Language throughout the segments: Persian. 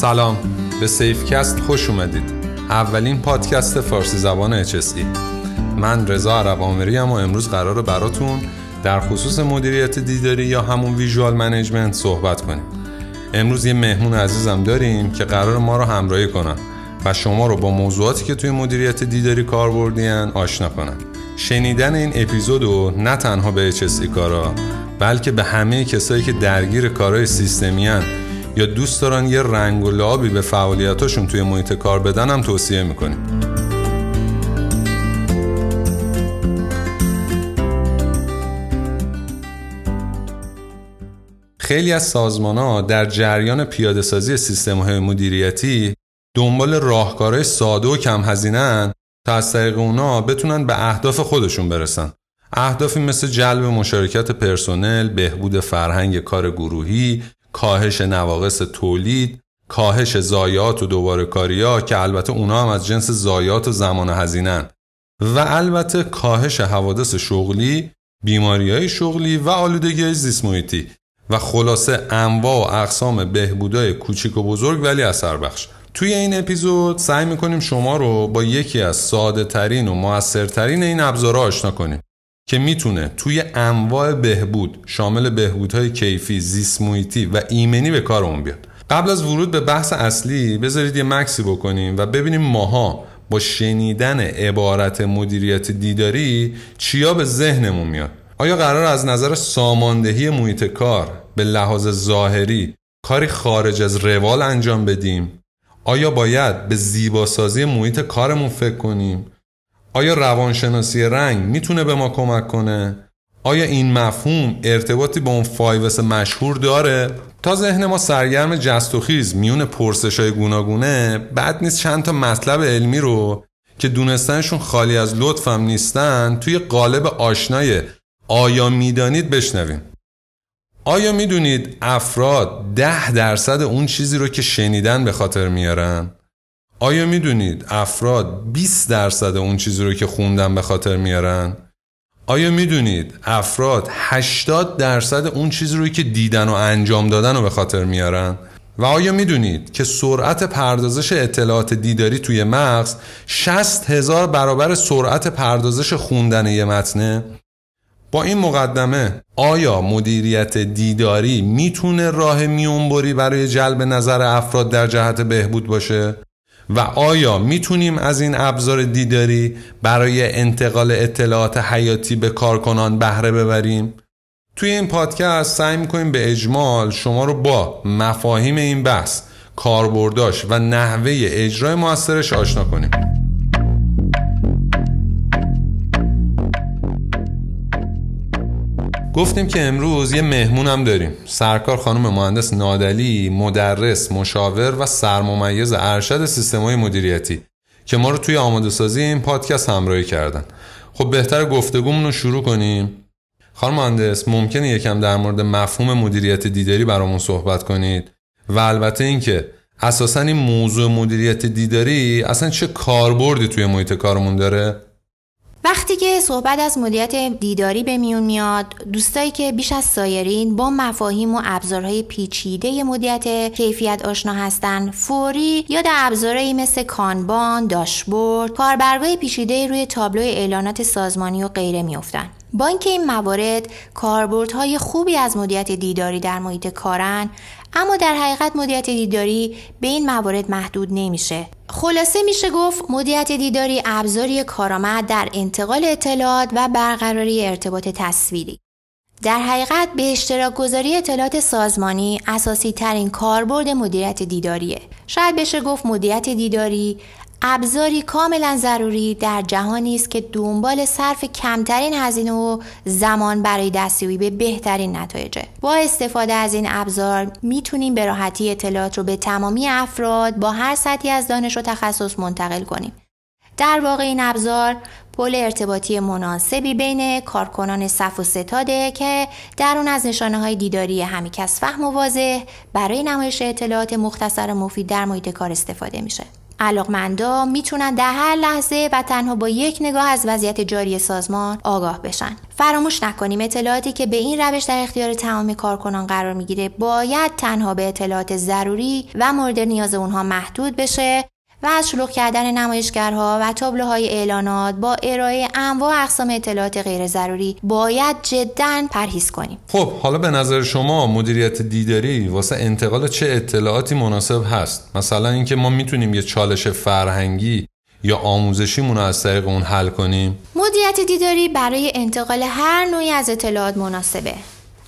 سلام. به سیفکست خوش اومدید. اولین پادکست فارسی زبان HSE من رضا عرب و امروز قرار براتون در خصوص مدیریت دیداری یا همون visual management صحبت کنیم. امروز یه مهمون عزیزم داریم که قرار ما رو همراهی کنن و شما رو با موضوعاتی که توی مدیریت دیداری کار بردین آشنا کنن. شنیدن این اپیزود رو نه تنها به HSE کارا بلکه به همه کسایی که درگیر کارهای سیستمی یا دوست دارن یه رنگ و لابی به فعالیتاشون توی محیط کار بدن هم توصیه می‌کنیم. خیلی از سازمان ها در جریان پیاده سازی سیستم های مدیریتی دنبال راهکارهای ساده و کم هزینه تا از طریق اونا بتونن به اهداف خودشون برسن. اهدافی مثل جلب مشارکت پرسنل، بهبود فرهنگ کار گروهی، کاهش نواقص تولید، کاهش زایات و دوباره کاریا که البته اونا هم از جنس زایات و زمان و هزینن و البته کاهش حوادث شغلی، بیماری های شغلی و آلودگی های زیسمویتی و خلاصه انواع و اقسام بهبودای کوچیک و بزرگ ولی اثر بخش. توی این اپیزود سعی می‌کنیم شما رو با یکی از ساده ترین و موثرترین این ابزارها آشنا کنیم. که می‌تونه توی انواع بهبود شامل بهبودهای کیفی، زیسمویتی و ایمنی به کارمون بیاد. قبل از ورود به بحث اصلی بذارید یه مکسی بکنیم و ببینیم ماها با شنیدن عبارت مدیریت دیداری چیا به ذهنمون میاد. آیا قرار از نظر ساماندهی محیط کار به لحاظ ظاهری کاری خارج از روال انجام بدیم آیا باید به زیباسازی محیط کارمون فکر کنیم؟ آیا روانشناسی رنگ می‌تونه به ما کمک کنه؟ آیا این مفهوم ارتباطی با اون فایوس مشهور داره؟ تا ذهن ما سرگرم جست و خیز میون پرسش های گوناگونه بعد نیست چند تا مطلب علمی رو که دونستنشون خالی از لطفم نیستن توی قالب آشنای آیا می‌دانید بشنویم آیا می‌دونید افراد ده درصد اون چیزی رو که شنیدن به خاطر میارن؟ آیا می‌دونید افراد 20 درصد اون چیزی رو که خوندن به خاطر میارن؟ آیا می‌دونید افراد 80 درصد اون چیزی رو که دیدن و انجام دادن رو به خاطر میارن؟ و آیا می‌دونید که سرعت پردازش اطلاعات دیداری توی مغز 60 هزار برابر سرعت پردازش خوندن یه متنه؟ با این مقدمه آیا مدیریت دیداری می‌تونه راه میونبری برای جلب نظر افراد در جهت بهبود باشه؟ و آیا می‌تونیم از این ابزار دیداری برای انتقال اطلاعات حیاتی به کارکنان بهره ببریم؟ توی این پادکست سعی می‌کنیم به اجمال شما رو با مفاهیم این بحث کاربرداش و نحوه اجرای موثرش آشنا کنیم گفتیم که امروز یه مهمون هم داریم. سرکار خانم مهندس نادلی مدرس مشاور و سرممیز ارشد سیستم‌های مدیریتی که ما رو توی آماده سازی این پادکست همراهی کردن. خب بهتر گفتگومون رو شروع کنیم. خانم مهندس ممکنه یکم در مورد مفهوم مدیریت دیداری برامون صحبت کنید؟ و البته اینکه اساسا این موضوع مدیریت دیداری اصلا چه کاربردی توی محیط کارمون داره؟ وقتی که صحبت از مدیریت دیداری به میون میاد دوستایی که بیش از سایرین با مفاهیم و ابزارهای پیچیده مدیریت کیفیت آشنا هستن فوری یاد ابزارهایی مثل کانبان، داشبورد، کاربرگاه پیچیده روی تابلو اعلانات سازمانی و غیره میافتند. با اینکه این موارد کاربردهای خوبی از مدیریت دیداری در محیط کارن اما در حقیقت مدیریت دیداری به این موارد محدود نمیشه. خلاصه میشه گفت مدیریت دیداری ابزاری کارآمد در انتقال اطلاعات و برقراری ارتباط تصویری. در حقیقت به اشتراک گذاری اطلاعات سازمانی اساسی ترین کاربرد مدیریت دیداریه. شاید بشه گفت مدیریت دیداری ابزاری کاملا ضروری در جهانی است که دنبال صرف کمترین هزینه و زمان برای دستیابی به بهترین نتایجه با استفاده از این ابزار می‌تونیم به راحتی اطلاعات رو به تمامی افراد با هر سطحی از دانش و تخصص منتقل کنیم در واقع این ابزار پل ارتباطی مناسبی بین کارکنان صف و ستاده که در اون از نشانه های دیداری همیکس فهم و واضح برای نمایش اطلاعات مختصر و مفید در محیط کار استفاده میشه. علاقمندا می‌تونن در هر لحظه و تنها با یک نگاه از وضعیت جاری سازمان آگاه بشن. فراموش نکنیم اطلاعاتی که به این روش در اختیار تمام کارکنان قرار می‌گیره باید تنها به اطلاعات ضروری و مورد نیاز اونها محدود بشه. و از شلوغ کردن نمایشگرها و تابلوهای اعلانات با ارائه انواع اقسام اطلاعات غیر ضروری باید جدا پرهیز کنیم. خب حالا به نظر شما مدیریت دیداری واسه انتقال چه اطلاعاتی مناسب هست؟ مثلا اینکه ما می‌تونیم یه چالش فرهنگی یا آموزشیمون رو از طریق اون حل کنیم؟ مدیریت دیداری برای انتقال هر نوعی از اطلاعات مناسبه.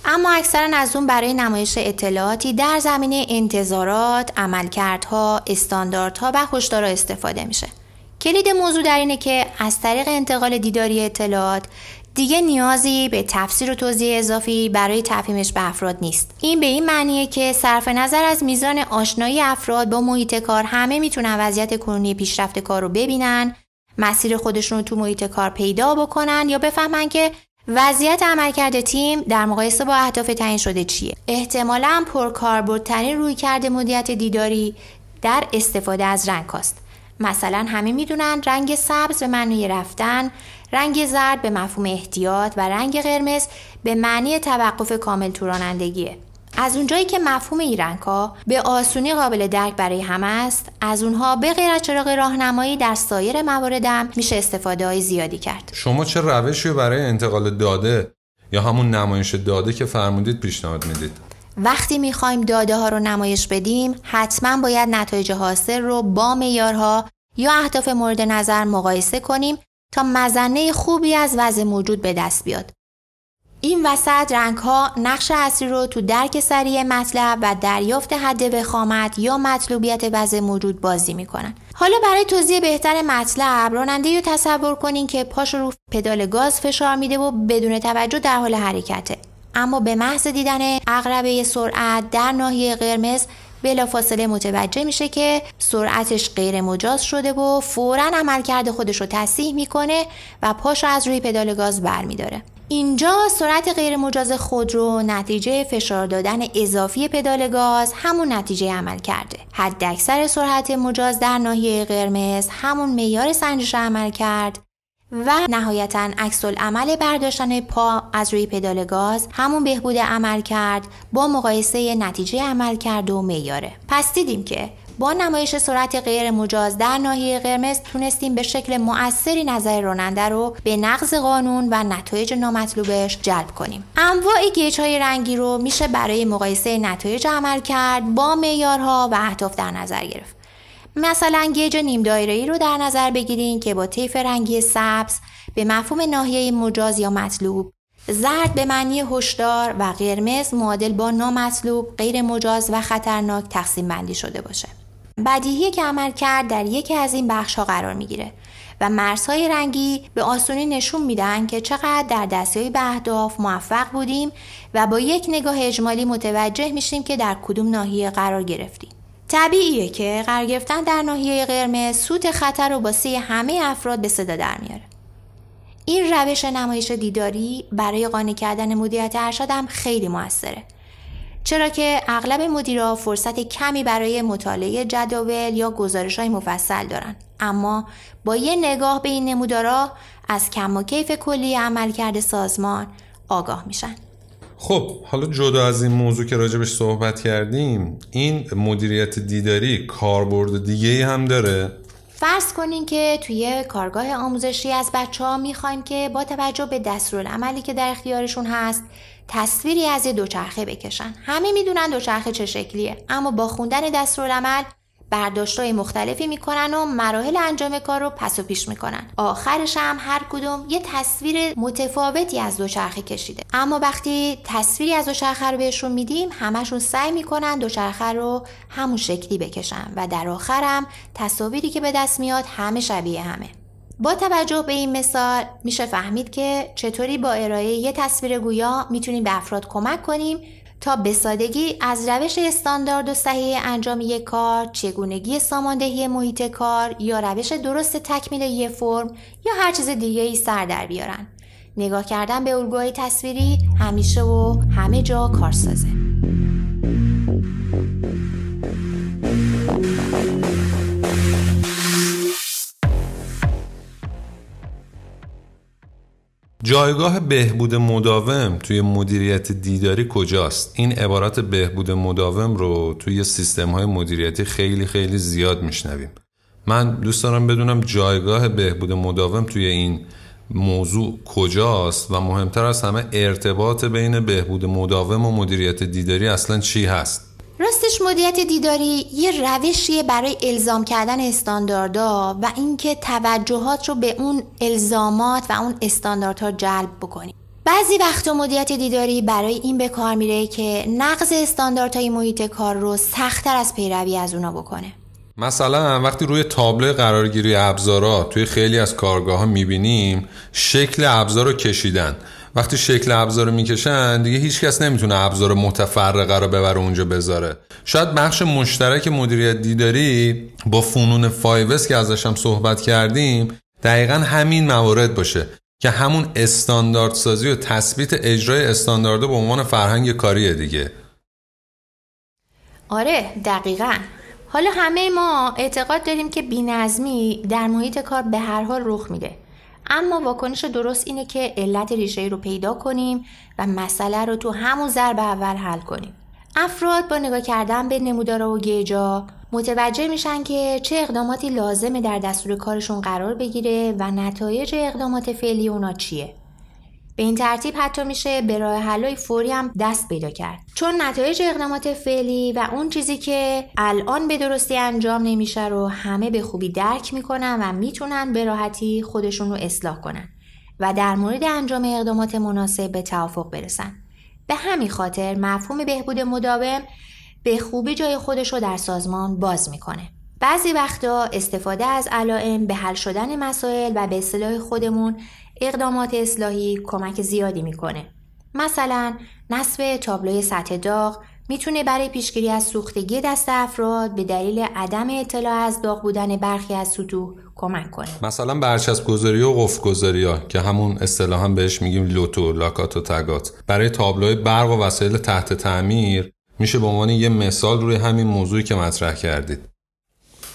اما اکثرا از اون برای نمایش اطلاعاتی در زمینه انتظارات، عملکردها، استانداردها و هشدارها استفاده میشه. کلید موضوع در اینه که از طریق انتقال دیداری اطلاعات دیگه نیازی به تفسیر و توضیح اضافی برای تفهیمش به افراد نیست. این به این معنیه که صرف نظر از میزان آشنایی افراد با محیط کار همه می‌تونن وضعیت کنونی پیشرفت کار رو ببینن، مسیر خودشون رو تو محیط کار پیدا بکنن یا بفهمن که وضعیت عملکرد تیم در مقایسه با اهداف تعیین شده چیه؟ احتمالا پرکاربردترین روی کرده مدیریت دیداری در استفاده از رنگ هاست. مثلا همه می‌دونن رنگ سبز به معنی رفتن رنگ زرد به مفهوم احتیاط و رنگ قرمز به معنی توقف کامل تو رانندگیه از اونجایی که مفهوم این ها به آسونی قابل درک برای همه است از اونها به غیر از چراغ راهنمایی در سایر مواردم میشه استفاده های زیادی کرد. شما چه روشی برای انتقال داده یا همون نمایش داده که فرمودید پیشنهاد می‌دید؟ وقتی می‌خوایم داده ها رو نمایش بدیم حتما باید نتایج حاصل رو با معیارها یا اهداف مورد نظر مقایسه کنیم تا مزنه خوبی از وضع موجود به دست بیاد. این وسط رنگ ها نقش اصلی رو تو درک سریع مطلب و دریافت حد وخامت یا مطلوبیت وضع موجود بازی می‌کنن. حالا برای توضیح بهتر مطلب راننده رو تصور کنین که پاش رو پدال گاز فشار میده و بدون توجه در حال حرکته. اما به محض دیدن اقربه سرعت در ناحیه قرمز بلافاصله متوجه میشه که سرعتش غیر مجاز شده و فورا عملکرد خودش رو تصحیح می‌کنه و پاش رو از روی پدال گاز برمیداره اینجا سرعت غیر مجاز خودرو نتیجه فشار دادن اضافی پدال گاز همون نتیجه عمل کرده. حد اکثر سرعت مجاز در ناحیه قرمز همون میار سنجش عمل کرد و نهایتا عکس عمل برداشتن پا از روی پدال گاز همون بهبود عمل کرد با مقایسه نتیجه عمل کرد و میاره پس دیدیم که با نمایش سرعت غیر مجاز در ناحیه قرمز تونستیم به شکل مؤثری نظر راننده رو به نقض قانون و نتایج نامطلوبش جلب کنیم. انواع گیج های رنگی رو میشه برای مقایسه نتایج عمل کرد با معیارها و اهداف در نظر گرفت. مثلا گیج نیم دایره ای رو در نظر بگیریم که با طیف رنگی سبز به مفهوم ناحیه مجاز یا مطلوب زرد به معنی هشدار و قرمز معادل با نامطلوب غیر مجاز و خطرناک تقسیم بندی شده باشه. بدیهی که عمل کرد در یکی از این بخش ها قرار می‌گیره و مرزهای رنگی به آسونی نشون میدن که چقدر در دستیابی به اهداف موفق بودیم و با یک نگاه اجمالی متوجه میشیم که در کدوم ناحیه قرار گرفتیم. طبیعیه که قرار گرفتن در ناحیه قرمز سوت خطر رو باسه همه افراد به صدا در میاره. این روش نمایش دیداری برای قانع کردن مدیریت ارشد خیلی موثره. چرا که اغلب مدیرا فرصت کمی برای مطالعه جداول یا گزارش های مفصل دارن. اما با یه نگاه به این نمودارا از کم و کیف کلی عملکرد سازمان آگاه میشن. خب حالا جدا از این موضوع که راجبش صحبت کردیم این مدیریت دیداری کاربرد دیگه هم داره؟ فرض کنین که توی کارگاه آموزشی از بچه ها می‌خوایم که با توجه به دستورالعملی که در اختیارشون هست تصویری از یه دوچرخه بکشن. همه می‌دونن دوچرخه چه شکلیه. اما با خوندن دستورالعمل برداشتهای مختلفی می‌کنن و مراحل انجام کار رو پس و پیش می‌کنن. آخرش هم هر کدوم یه تصویر متفاوتی از دوچرخه کشیده. اما وقتی تصویری از دوچرخه رو بهشون میدیم همشون سعی می‌کنن دوچرخه رو همون شکلی بکشن و در آخرم تصاویری که به دست میاد همه شبیه همه. با توجه به این مثال میشه فهمید که چطوری با ارائه یه تصویر گویا می‌تونیم به افراد کمک کنیم تا به سادگی از روش استاندارد و صحیح انجام یک کار، چگونگی ساماندهی محیط کار یا روش درست تکمیل یک فرم یا هر چیز دیگه ای سر در بیارن. نگاه کردن به الگوهای تصویری همیشه و همه جا کارسازه. جایگاه بهبود مداوم توی مدیریت دیداری کجاست؟ این عبارت بهبود مداوم رو توی سیستم های مدیریتی خیلی خیلی زیاد میشنویم من دوست دارم بدونم جایگاه بهبود مداوم توی این موضوع کجاست و مهمتر از همه ارتباط بین بهبود مداوم و مدیریت دیداری اصلا چی هست؟ راستش مدیریت دیداری یه روشیه برای الزام کردن استانداردها و اینکه توجهات رو به اون الزامات و اون استانداردها جلب بکنی. بعضی وقتا مدیریت دیداری برای این به کار میره که نقض استانداردهای محیط کار رو سختتر از پیروی از اونا بکنه. مثلا وقتی روی تابلو قرارگیری ابزارا توی خیلی از کارگاه ها می‌بینیم شکل ابزار رو کشیدن. وقتی شکل ابزار رو می‌کشن دیگه هیچکس نمی‌تونه ابزار متفرقه رو ببره اونجا بذاره. شاید بخش مشترک مدیریت دیداری با فنون فایوس که ازش هم صحبت کردیم دقیقا همین موارد باشه که همون استاندارد سازی و تثبیت اجرای استاندارد به عنوان فرهنگ کاریه دیگه. آره دقیقا. حالا همه ما اعتقاد داریم که بینظمی در محیط کار به هر حال رخ میده. اما واکنش درست اینه که علت ریشه رو پیدا کنیم و مسئله رو تو همون ضرب اول حل کنیم. افراد با نگاه کردن به نمودارا و گیجا متوجه میشن که چه اقداماتی لازمه در دستور کارشون قرار بگیره و نتایج اقدامات فعلی اونا چیه. به این ترتیب حتی میشه به راه حلای فوری هم دست پیدا کرد. چون نتایج اقدامات فعلی و اون چیزی که الان به درستی انجام نمیشه رو همه به خوبی درک می‌کنن و می‌تونن به راحتی خودشون رو اصلاح کنن و در مورد انجام اقدامات مناسب به توافق برسن. به همین خاطر مفهوم بهبود مداوم به خوبی جای خودش رو در سازمان باز می‌کنه. بعضی وقتا استفاده از علائم به حل شدن مسائل و به اصطلاح خودمون اقدامات اصلاحی کمک زیادی می‌کنه. مثلا نصب تابلوی سطح داغ می‌تونه برای پیشگیری از سوختگی دست افراد به دلیل عدم اطلاع از داغ بودن برخی از سطوح کمک کنه. مثلا برچسب گذاری و قفل گذاری ها که همون اصطلاحا بهش میگیم لوتو لاکات و تگات. برای تابلوی برق و وسایل تحت تعمیر میشه به عنوان یه مثال روی همین موضوعی که مطرح کردید.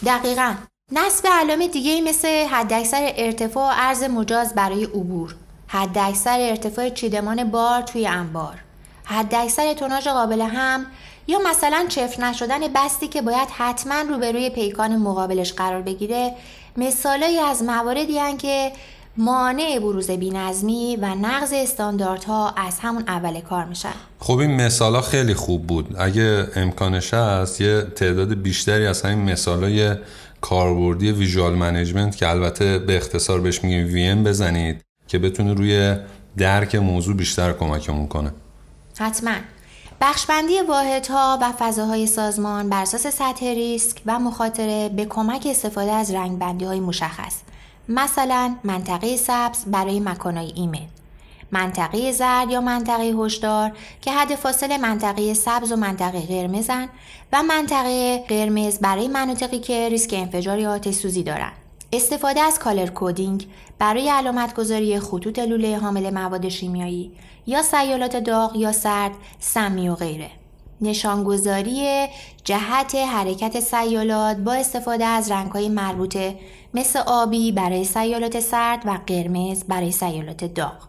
دقیقا. نصب علامه دیگه مثل حداکثر ارتفاع و عرض مجاز برای عبور حداکثر ارتفاع چیدمان بار توی انبار حداکثر توناژ قابل هم یا مثلا چفت نشدن بستی که باید حتما روبروی پیکان مقابلش قرار بگیره مثالایی از مواردی هن که مانع بروز بینظمی و نقض استانداردها از همون اول کار میشن. خب این مثالا خیلی خوب بود. اگه امکانش هست یه تعداد بیشتری از همین مثالای کاربردی visual management که البته به اختصار بهش میگیم VM بزنید که بتونه روی درک موضوع بیشتر کمکمون کنه. حتما. بخشبندی واحدها و فضاهای سازمان بر اساس سطح ریسک و مخاطره به کمک استفاده از رنگبندی های مشخص. مثلا منطقه سبز برای مکانهای ایمن. منطقه زرد یا منطقه هشدار که حد فاصل منطقه سبز و منطقه قرمزن و منطقه قرمز برای مناطقی که ریسک انفجار یا آتش سوزی دارند. استفاده از color coding برای علامت گذاری خطوط لوله حامل مواد شیمیایی یا سیالات داغ یا سرد، سمی و غیره. نشانگذاری جهت حرکت سیالات با استفاده از رنگهای مربوطه مثل آبی برای سیالات سرد و قرمز برای سیالات داغ.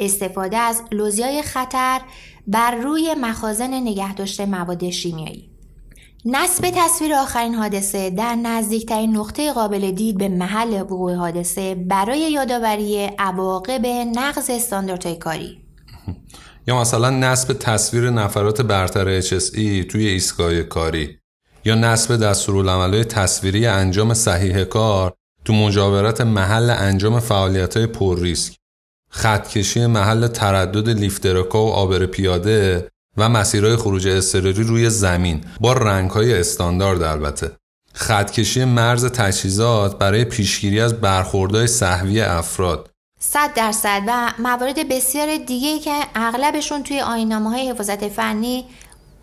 استفاده از لوزیای خطر بر روی مخازن نگهداشت مواد شیمیایی. نصب تصویر آخرین حادثه در نزدیکترین نقطه قابل دید به محل وقوع حادثه برای یادآوری عواقب نقض استانداردهای کاری. یا مثلا نصب تصویر نفرات برتر HSE توی ایستگاه کاری. یا نصب دستورالعملهای تصویری انجام صحیح کار تو مجاورت محل انجام فعالیت های پر ریسک. خطکشی محل تردد لیفترکا و آبر پیاده و مسیرهای خروج اضطراری روی زمین. با رنگهای استاندارد البته. خطکشی مرز تجهیزات برای پیشگیری از برخوردهای صحوی افراد. صد درصد و موارد بسیار دیگه که اغلبشون توی آینامه های حفاظت فنی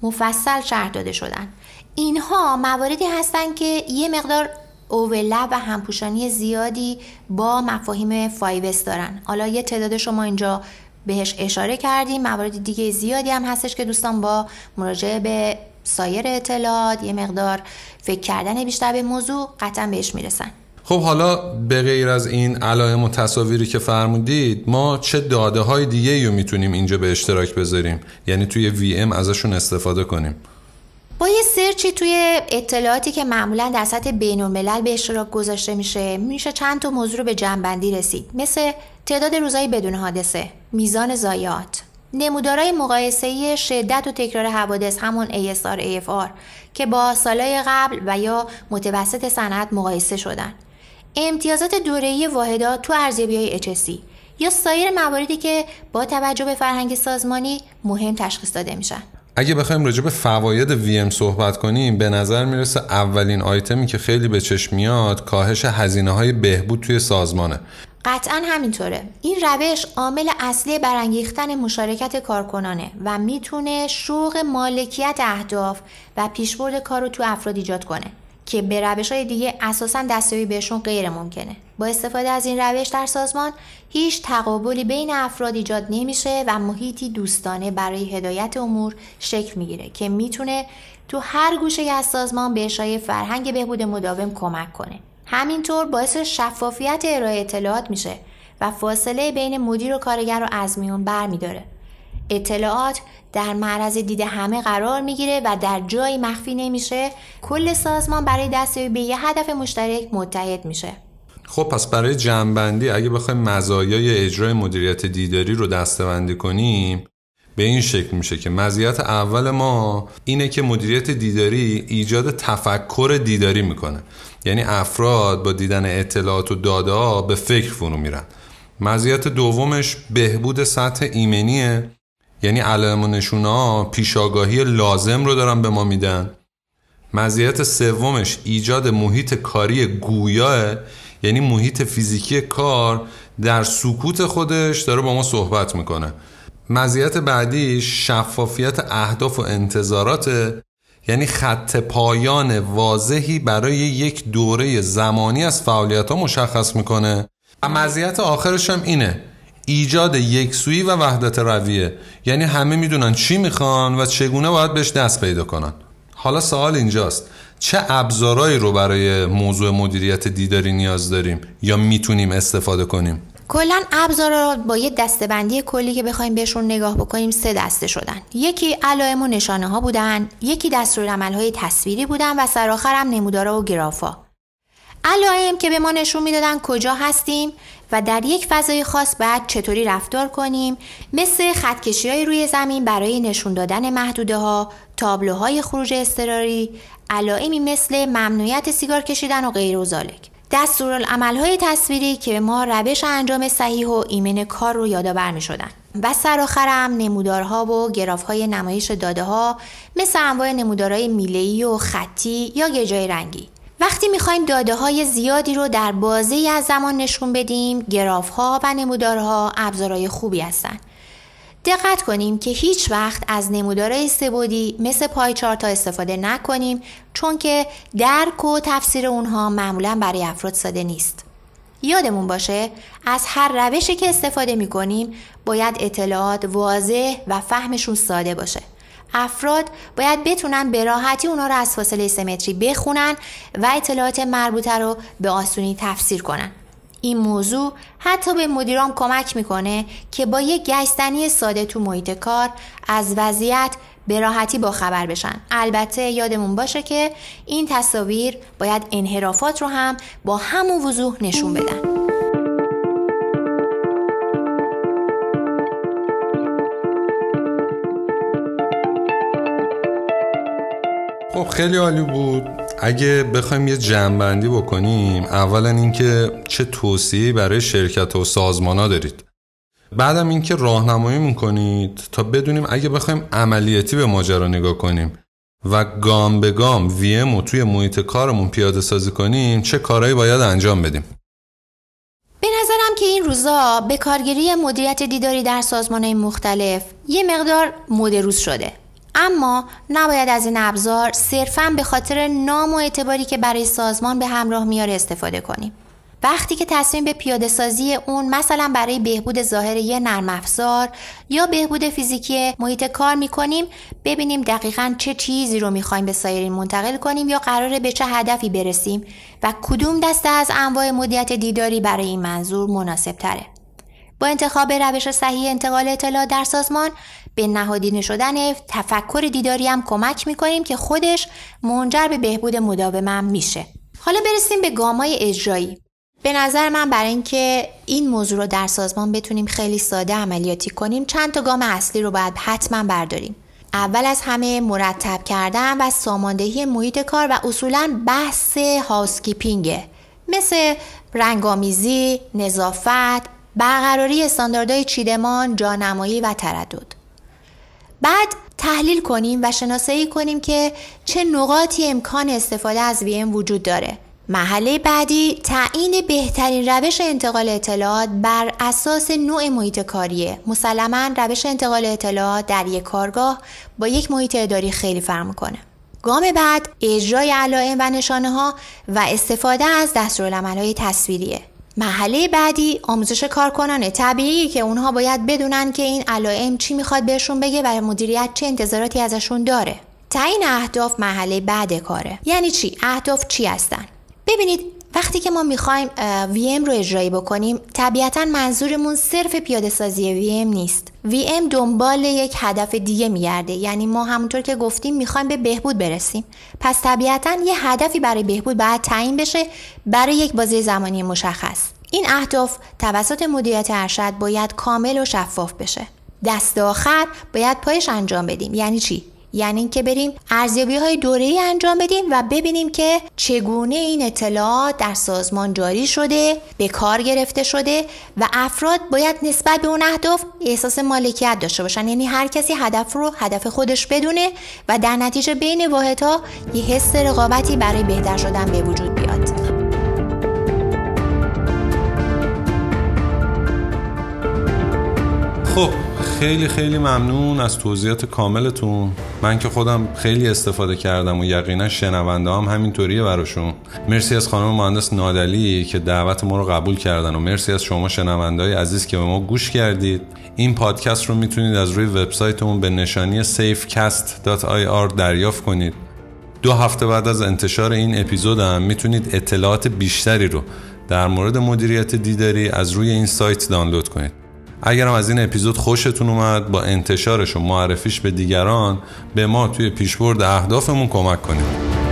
مفصل شرح داده شدن. اینها مواردی هستند که یه مقدار اوولپ و همپوشانی زیادی با مفاهیم فایوس دارن. حالا یه تعداد شما اینجا بهش اشاره کردیم. موارد دیگه زیادی هم هستش که دوستان با مراجعه به سایر اطلاعات یه مقدار فکر کردن بیشتر به موضوع قطعا بهش می‌رسن. خب حالا به غیر از این علائم و تصاویری که فرمودید ما چه داده های دیگه رو می‌تونیم اینجا به اشتراک بذاریم؟ یعنی توی وی ام ازشون استفاده کنیم. با یه سرچی توی اطلاعاتی که معمولا در سطح بین الملل به اشتراک گذاشته میشه میشه چند تا موضوع رو به جنبندی رسید. مثل تعداد روزهای بدون حادثه میزان زایات نمودارهای مقایسه‌ای شدت و تکرار حوادث همون ASR AFR که با سالهای قبل و یا متوسط صنعت مقایسه شدن. امتیازات دوره‌ای واحدات تو ارزیابی های HSC یا سایر مواردی که با توجه به فرهنگ سازمانی مهم تشخیص داده میشن. اگه بخوایم راجع به فواید وی صحبت کنیم به نظر می‌رسه اولین آیتمی که خیلی به چشم میاد کاهش هزینه های بهبود توی سازمانه. قطعا همینطوره. این روش عامل اصلی برانگیختن مشارکت کارکنانه و می‌تونه شوق مالکیت اهداف و پیشبرد کار رو تو افراد ایجاد کنه. که به روش های دیگه اساسا دستیابی بهشون غیر ممکنه. با استفاده از این روش در سازمان هیچ تقابلی بین افراد ایجاد نمیشه و محیطی دوستانه برای هدایت امور شکل می‌گیره که می‌تونه تو هر گوشه از سازمان به اشای فرهنگ بهبود مداوم کمک کنه. همینطور باعث شفافیت ارائه اطلاعات میشه و فاصله بین مدیر و کارگر رو از میون برمیداره. اطلاعات در معرض دید همه قرار می‌گیره و در جایی مخفی نمیشه کل سازمان برای دستیابی به یه هدف مشترک متحد میشه. خب پس برای جمعبندی اگه بخوایم مزایای اجرای مدیریت دیداری رو دستبندی کنیم به این شکل میشه که مزیت اول ما اینه که مدیریت دیداری ایجاد تفکر دیداری می‌کنه. یعنی افراد با دیدن اطلاعات و داده ها به فکر فرو میرن. مزیت دومش بهبود سطح ایمنیه. یعنی علائم و نشونه پیشاگاهی لازم رو دارن به ما میدن. مزیت سومش ایجاد محیط کاری گویاه یعنی محیط فیزیکی کار در سکوت خودش داره با ما صحبت می‌کنه. مزیت بعدی شفافیت اهداف و انتظارات یعنی خط پایان واضحی برای یک دوره زمانی از فعالیت ها مشخص می‌کنه. و مزیت آخرش هم اینه. ایجاد یکسویی و وحدت رویه. یعنی همه می‌دونن چی می‌خوان و چگونه باید بهش دست پیدا کنن. حالا سوال اینجاست. چه ابزارهایی رو برای موضوع مدیریت دیداری نیاز داریم یا می‌تونیم استفاده کنیم؟ کلا ابزارا با یه دستبندی کلی که بخوایم بهشون نگاه بکنیم سه دسته شدن. یکی علائم و نشانه ها بودن یکی دستورالعمل های تصویری بودن و سرآخر هم نمودارا و گرافا. علائم که به ما نشون می‌دادن کجا هستیم و در یک فضای خاص بعد چطوری رفتار کنیم مثل خطکشی های روی زمین برای نشون دادن محدوده ها تابلوهای خروج اضطراری علائمی مثل ممنوعیت سیگار کشیدن و غیر و های تصویری که ما روش انجام صحیح و ایمن کار رو یادآور می شدن. و سرآخرم نمودارها و گرافهای نمایش داده ها مثل انواع نمودارهای میله‌ای و خطی یا گجای رنگی وقتی می‌خوایم داده های زیادی رو در بازه از زمان نشون بدیم گراف ها و نمودارها ابزارهای خوبی هستند دقت کنیم که هیچ وقت از نمودارهای سبودی مثل پایچارت ها استفاده نکنیم چون که درک و تفسیر اونها معمولا برای افراد ساده نیست. یادمون باشه از هر روشی که استفاده می کنیم باید اطلاعات واضح و فهمشون ساده باشه. افراد باید بتونن به راحتی اونا رو از فاصله سمتری بخونن و اطلاعات مربوطه رو به آسونی تفسیر کنن. این موضوع حتی به مدیران کمک می‌کنه که با یک گشتنی ساده تو محیط کار از وضعیت به راحتی با خبر بشن البته یادمون باشه که این تصاویر باید انحرافات رو هم با همون وضوح نشون بدن خیلی عالی بود. اگه بخوایم یه جمعبندی بکنیم اولا اینکه چه توصیه برای شرکت و سازمان ها دارید. بعدم اینکه راهنمایی می‌کنید تا بدونیم اگه بخوایم عملیاتی به ماجرا نگاه کنیم و گام به گام وی توی محیط کارمون پیاده سازی کنیم چه کارهایی باید انجام بدیم؟ به نظرم که این روزا به کارگیری مدیریت دیداری در سازمان مختلف یه مقدار مدروز شده. اما نباید از این ابزار صرفا به خاطر نام و اعتباری که برای سازمان به همراه میاره استفاده کنیم وقتی که تصمیم به پیاده سازی اون مثلا برای بهبود ظاهر یه نرم افزار یا بهبود فیزیکی محیط کار می‌کنیم ببینیم دقیقا چه چیزی رو می‌خوایم به سایرین منتقل کنیم یا قراره به چه هدفی برسیم و کدوم دسته از انواع مدیریت دیداری برای این منظور مناسب تره. با انتخاب روش صحیح انتقال اطلاع در سازمان به نهادینه شدن تفکر دیداری هم کمک می‌کنیم که خودش منجر به بهبود مداومم میشه. حالا برسیم به گامای اجرایی. به نظر من برای اینکه این موضوع رو در سازمان بتونیم خیلی ساده عملیاتی کنیم چند تا گام اصلی رو باید حتما برداریم. اول از همه مرتب کردن و ساماندهی محیط کار و اصولا بحث هاوسکیپینگه مثل رنگامیزی، نظافت، برقراری استانداردهای چیدمان، جانمایی و تردد. بعد تحلیل کنیم و شناسایی کنیم که چه نقاطی امکان استفاده از ویم وجود داره. محله بعدی تعیین بهترین روش انتقال اطلاعات بر اساس نوع محیط کاریه. مسلما روش انتقال اطلاعات در یک کارگاه با یک محیط اداری خیلی فرق می‌کنه. گام بعد اجرای علائم و نشانه ها و استفاده از دستورالعملهای تصویریه. محله بعدی آموزش کارکنانه طبیعی که اونها باید بدونن که این علائم چی می‌خواد بهشون بگه و مدیریت چه انتظاراتی ازشون داره. تعیین اهداف محله بعد کاره. یعنی چی؟ اهداف چی هستن؟ ببینید وقتی که ما می‌خوایم VM رو اجرایی بکنیم طبیعتا منظورمون صرف پیاده سازی VM نیست. VM دنبال یک هدف دیگه میگرده. یعنی ما همونطور که گفتیم می‌خوایم به بهبود برسیم. پس طبیعتا یه هدفی برای بهبود باید تعیین بشه برای یک بازه زمانی مشخص. این اهداف توسط مدیریت ارشد باید کامل و شفاف بشه. دست آخر باید پایش انجام بدیم. یعنی چی؟ یعنی اینکه بریم ارزیابی های دوره ای انجام بدیم و ببینیم که چگونه این اطلاعات در سازمان جاری شده به کار گرفته شده و افراد باید نسبت به اون اهداف احساس مالکیت داشته باشن. یعنی هر کسی هدف رو هدف خودش بدونه و در نتیجه بین واحدها یه حس رقابتی برای بهتر شدن به وجود بیاد. خب خیلی خیلی ممنون از توضیحات کاملتون. من که خودم خیلی استفاده کردم و یقینا شنونده هم همینطوریه براشون. مرسی از خانم مهندس نادلی که دعوت ما رو قبول کردن و مرسی از شما شنونده های عزیز که به ما گوش کردید. این پادکست رو می‌تونید از روی وبسایتمون به نشانی safecast.ir دریافت کنید. دو هفته بعد از انتشار این اپیزود هم می‌تونید اطلاعات بیشتری رو در مورد مدیریت دیداری از روی این سایت دانلود کنید. اگر هم از این اپیزود خوشتون اومد با انتشارش و معرفیش به دیگران به ما توی پیشبرد اهدافمون کمک کنید.